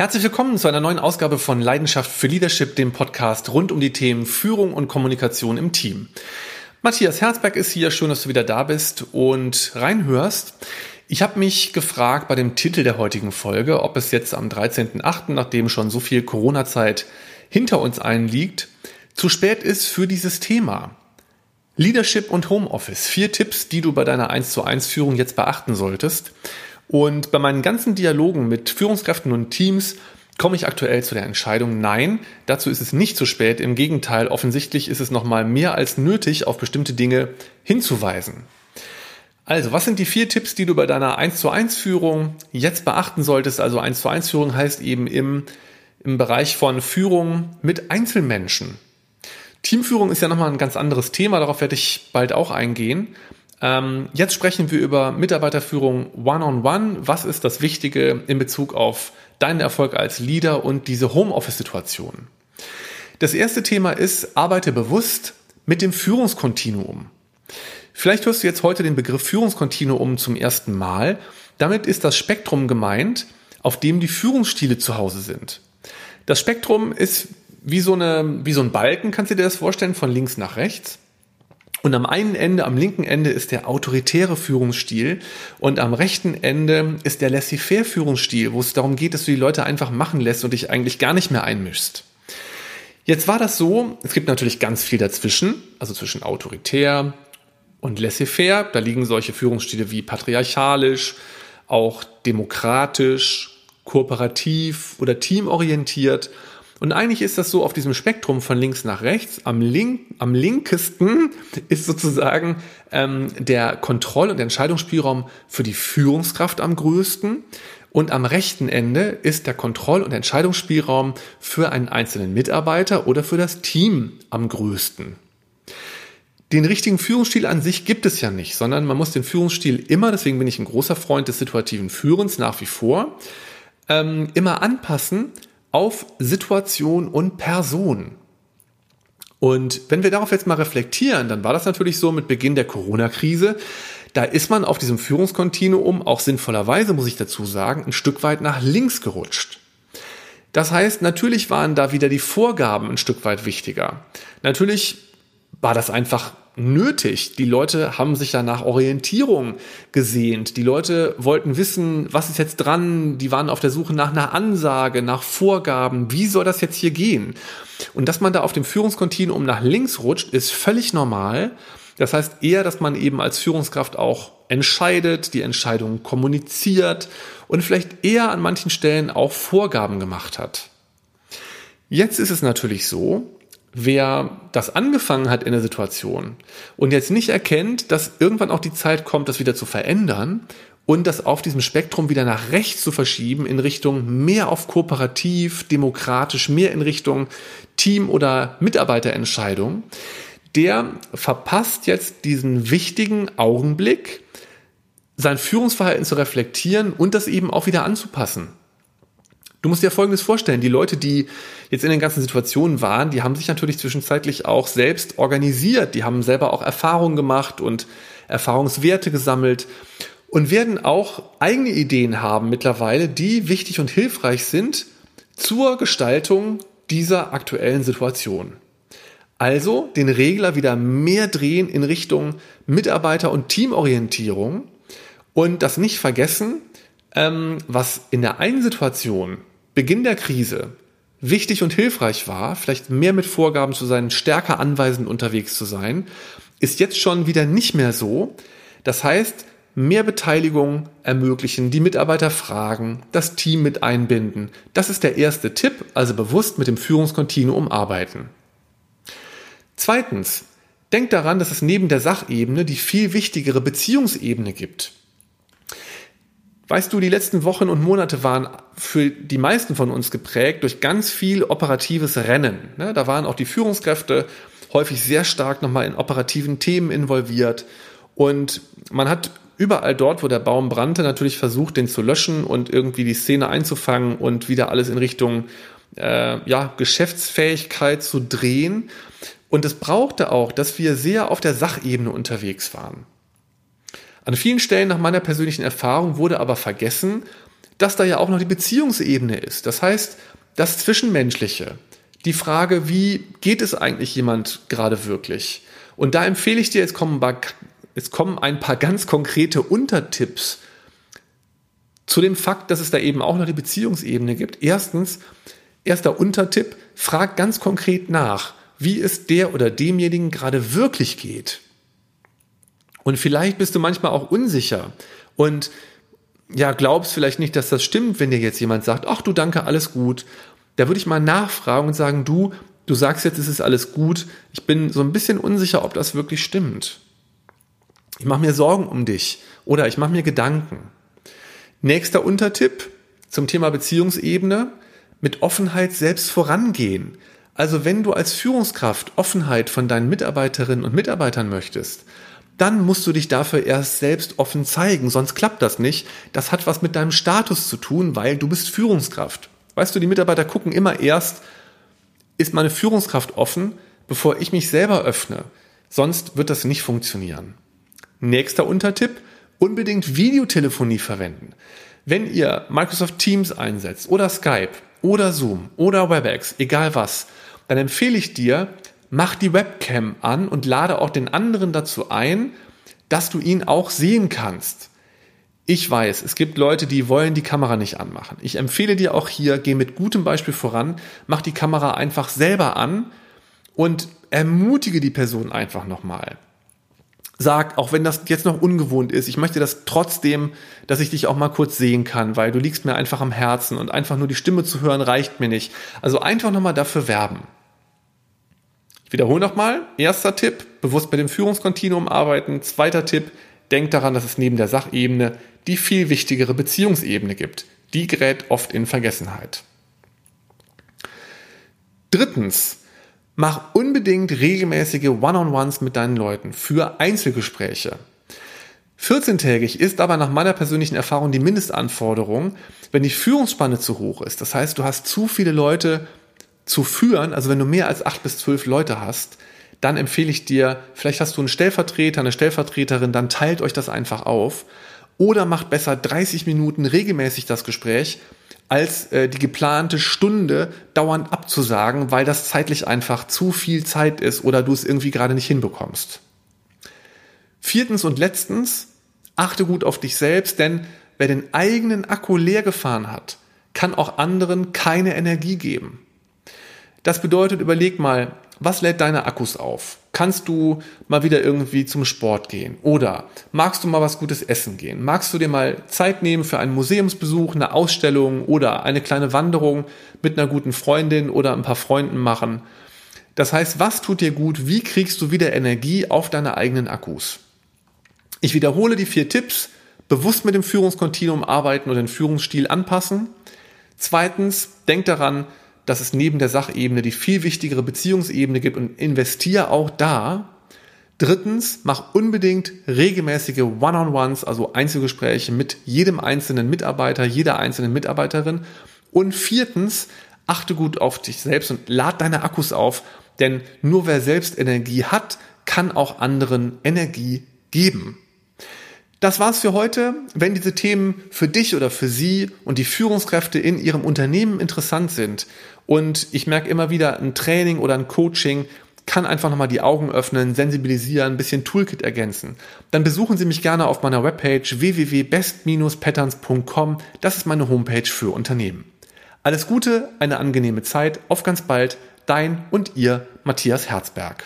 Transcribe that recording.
Herzlich willkommen zu einer neuen Ausgabe von Leidenschaft für Leadership, dem Podcast rund um die Themen Führung und Kommunikation im Team. Matthias Herzberg ist hier, schön, dass du wieder da bist und reinhörst. Ich habe mich gefragt bei dem Titel der heutigen Folge, ob es jetzt am 13.8., nachdem schon so viel Corona-Zeit hinter uns einliegt, zu spät ist für dieses Thema. Leadership und Homeoffice. Vier Tipps, die du bei deiner 1 zu 1 Führung jetzt beachten solltest. Und bei meinen ganzen Dialogen mit Führungskräften und Teams komme ich aktuell zu der Entscheidung, nein, dazu ist es nicht zu spät. Im Gegenteil, offensichtlich ist es nochmal mehr als nötig, auf bestimmte Dinge hinzuweisen. Also, was sind die vier Tipps, die du bei deiner 1 zu 1 Führung jetzt beachten solltest? Also 1 zu 1 Führung heißt eben im, im Bereich von Führung mit Einzelmenschen. Teamführung ist ja nochmal ein ganz anderes Thema, darauf werde ich bald auch eingehen. Ähm, jetzt sprechen wir über Mitarbeiterführung One-on-One. -on -one. Was ist das Wichtige in Bezug auf deinen Erfolg als Leader und diese Homeoffice-Situation? Das erste Thema ist, arbeite bewusst mit dem Führungskontinuum. Vielleicht hörst du jetzt heute den Begriff Führungskontinuum zum ersten Mal. Damit ist das Spektrum gemeint, auf dem die Führungsstile zu Hause sind. Das Spektrum ist wie so, eine, wie so ein Balken, kannst du dir das vorstellen, von links nach rechts. Und am einen Ende, am linken Ende ist der autoritäre Führungsstil und am rechten Ende ist der laissez-faire Führungsstil, wo es darum geht, dass du die Leute einfach machen lässt und dich eigentlich gar nicht mehr einmischst. Jetzt war das so, es gibt natürlich ganz viel dazwischen, also zwischen autoritär und laissez-faire. Da liegen solche Führungsstile wie patriarchalisch, auch demokratisch, kooperativ oder teamorientiert und eigentlich ist das so auf diesem Spektrum von links nach rechts. Am, link, am linkesten ist sozusagen ähm, der Kontroll- und Entscheidungsspielraum für die Führungskraft am größten. Und am rechten Ende ist der Kontroll- und Entscheidungsspielraum für einen einzelnen Mitarbeiter oder für das Team am größten. Den richtigen Führungsstil an sich gibt es ja nicht, sondern man muss den Führungsstil immer, deswegen bin ich ein großer Freund des situativen Führens nach wie vor, ähm, immer anpassen auf Situation und Person. Und wenn wir darauf jetzt mal reflektieren, dann war das natürlich so mit Beginn der Corona-Krise. Da ist man auf diesem Führungskontinuum auch sinnvollerweise, muss ich dazu sagen, ein Stück weit nach links gerutscht. Das heißt, natürlich waren da wieder die Vorgaben ein Stück weit wichtiger. Natürlich war das einfach nötig. Die Leute haben sich ja nach Orientierung gesehnt. Die Leute wollten wissen, was ist jetzt dran. Die waren auf der Suche nach einer Ansage, nach Vorgaben. Wie soll das jetzt hier gehen? Und dass man da auf dem Führungskontinuum nach links rutscht, ist völlig normal. Das heißt eher, dass man eben als Führungskraft auch entscheidet, die Entscheidungen kommuniziert und vielleicht eher an manchen Stellen auch Vorgaben gemacht hat. Jetzt ist es natürlich so, wer das angefangen hat in der Situation und jetzt nicht erkennt, dass irgendwann auch die Zeit kommt, das wieder zu verändern und das auf diesem Spektrum wieder nach rechts zu verschieben in Richtung mehr auf kooperativ, demokratisch, mehr in Richtung Team- oder Mitarbeiterentscheidung, der verpasst jetzt diesen wichtigen Augenblick, sein Führungsverhalten zu reflektieren und das eben auch wieder anzupassen. Du musst dir Folgendes vorstellen. Die Leute, die jetzt in den ganzen Situationen waren, die haben sich natürlich zwischenzeitlich auch selbst organisiert. Die haben selber auch Erfahrungen gemacht und Erfahrungswerte gesammelt und werden auch eigene Ideen haben mittlerweile, die wichtig und hilfreich sind zur Gestaltung dieser aktuellen Situation. Also den Regler wieder mehr drehen in Richtung Mitarbeiter- und Teamorientierung und das nicht vergessen, ähm, was in der einen Situation Beginn der Krise wichtig und hilfreich war, vielleicht mehr mit Vorgaben zu sein, stärker anweisend unterwegs zu sein, ist jetzt schon wieder nicht mehr so. Das heißt, mehr Beteiligung ermöglichen, die Mitarbeiter fragen, das Team mit einbinden. Das ist der erste Tipp, also bewusst mit dem Führungskontinuum arbeiten. Zweitens, denkt daran, dass es neben der Sachebene die viel wichtigere Beziehungsebene gibt. Weißt du, die letzten Wochen und Monate waren für die meisten von uns geprägt durch ganz viel operatives Rennen. Ne, da waren auch die Führungskräfte häufig sehr stark nochmal in operativen Themen involviert. Und man hat überall dort, wo der Baum brannte, natürlich versucht, den zu löschen und irgendwie die Szene einzufangen und wieder alles in Richtung äh, ja, Geschäftsfähigkeit zu drehen. Und es brauchte auch, dass wir sehr auf der Sachebene unterwegs waren. An vielen Stellen nach meiner persönlichen Erfahrung wurde aber vergessen, dass da ja auch noch die Beziehungsebene ist. Das heißt, das Zwischenmenschliche. Die Frage, wie geht es eigentlich jemand gerade wirklich? Und da empfehle ich dir, jetzt kommen, jetzt kommen ein paar ganz konkrete Untertipps zu dem Fakt, dass es da eben auch noch die Beziehungsebene gibt. Erstens, erster Untertipp, frag ganz konkret nach, wie es der oder demjenigen gerade wirklich geht. Und vielleicht bist du manchmal auch unsicher und ja, glaubst vielleicht nicht, dass das stimmt, wenn dir jetzt jemand sagt, ach du danke, alles gut. Da würde ich mal nachfragen und sagen, du, du sagst jetzt, es ist alles gut. Ich bin so ein bisschen unsicher, ob das wirklich stimmt. Ich mache mir Sorgen um dich oder ich mache mir Gedanken. Nächster Untertipp zum Thema Beziehungsebene, mit Offenheit selbst vorangehen. Also wenn du als Führungskraft Offenheit von deinen Mitarbeiterinnen und Mitarbeitern möchtest, dann musst du dich dafür erst selbst offen zeigen, sonst klappt das nicht. Das hat was mit deinem Status zu tun, weil du bist Führungskraft. Weißt du, die Mitarbeiter gucken immer erst, ist meine Führungskraft offen, bevor ich mich selber öffne. Sonst wird das nicht funktionieren. Nächster Untertipp, unbedingt Videotelefonie verwenden. Wenn ihr Microsoft Teams einsetzt oder Skype oder Zoom oder WebEx, egal was, dann empfehle ich dir, mach die Webcam an und lade auch den anderen dazu ein, dass du ihn auch sehen kannst. Ich weiß, es gibt Leute, die wollen die Kamera nicht anmachen. Ich empfehle dir auch hier, geh mit gutem Beispiel voran, mach die Kamera einfach selber an und ermutige die Person einfach nochmal. Sag, auch wenn das jetzt noch ungewohnt ist, ich möchte das trotzdem, dass ich dich auch mal kurz sehen kann, weil du liegst mir einfach am Herzen und einfach nur die Stimme zu hören reicht mir nicht. Also einfach nochmal dafür werben. Ich wiederhole nochmal. Erster Tipp, bewusst mit dem Führungskontinuum arbeiten. Zweiter Tipp, denk daran, dass es neben der Sachebene die viel wichtigere Beziehungsebene gibt. Die gerät oft in Vergessenheit. Drittens, mach unbedingt regelmäßige One-on-Ones mit deinen Leuten für Einzelgespräche. 14-tägig ist aber nach meiner persönlichen Erfahrung die Mindestanforderung, wenn die Führungsspanne zu hoch ist. Das heißt, du hast zu viele Leute zu führen, also wenn du mehr als acht bis zwölf Leute hast, dann empfehle ich dir, vielleicht hast du einen Stellvertreter, eine Stellvertreterin, dann teilt euch das einfach auf oder macht besser 30 Minuten regelmäßig das Gespräch, als äh, die geplante Stunde dauernd abzusagen, weil das zeitlich einfach zu viel Zeit ist oder du es irgendwie gerade nicht hinbekommst. Viertens und letztens, achte gut auf dich selbst, denn wer den eigenen Akku leer gefahren hat, kann auch anderen keine Energie geben. Das bedeutet, überleg mal, was lädt deine Akkus auf? Kannst du mal wieder irgendwie zum Sport gehen? Oder magst du mal was Gutes essen gehen? Magst du dir mal Zeit nehmen für einen Museumsbesuch, eine Ausstellung oder eine kleine Wanderung mit einer guten Freundin oder ein paar Freunden machen? Das heißt, was tut dir gut? Wie kriegst du wieder Energie auf deine eigenen Akkus? Ich wiederhole die vier Tipps. Bewusst mit dem Führungskontinuum arbeiten oder den Führungsstil anpassen. Zweitens, denk daran, dass es neben der Sachebene die viel wichtigere Beziehungsebene gibt und investiere auch da. Drittens, mach unbedingt regelmäßige One-on-Ones, also Einzelgespräche mit jedem einzelnen Mitarbeiter, jeder einzelnen Mitarbeiterin. Und viertens, achte gut auf dich selbst und lad deine Akkus auf, denn nur wer selbst Energie hat, kann auch anderen Energie geben. Das war's für heute. Wenn diese Themen für dich oder für Sie und die Führungskräfte in Ihrem Unternehmen interessant sind und ich merke immer wieder, ein Training oder ein Coaching kann einfach nochmal die Augen öffnen, sensibilisieren, ein bisschen Toolkit ergänzen. Dann besuchen Sie mich gerne auf meiner Webpage www.best-patterns.com. Das ist meine Homepage für Unternehmen. Alles Gute, eine angenehme Zeit, auf ganz bald, dein und ihr Matthias Herzberg.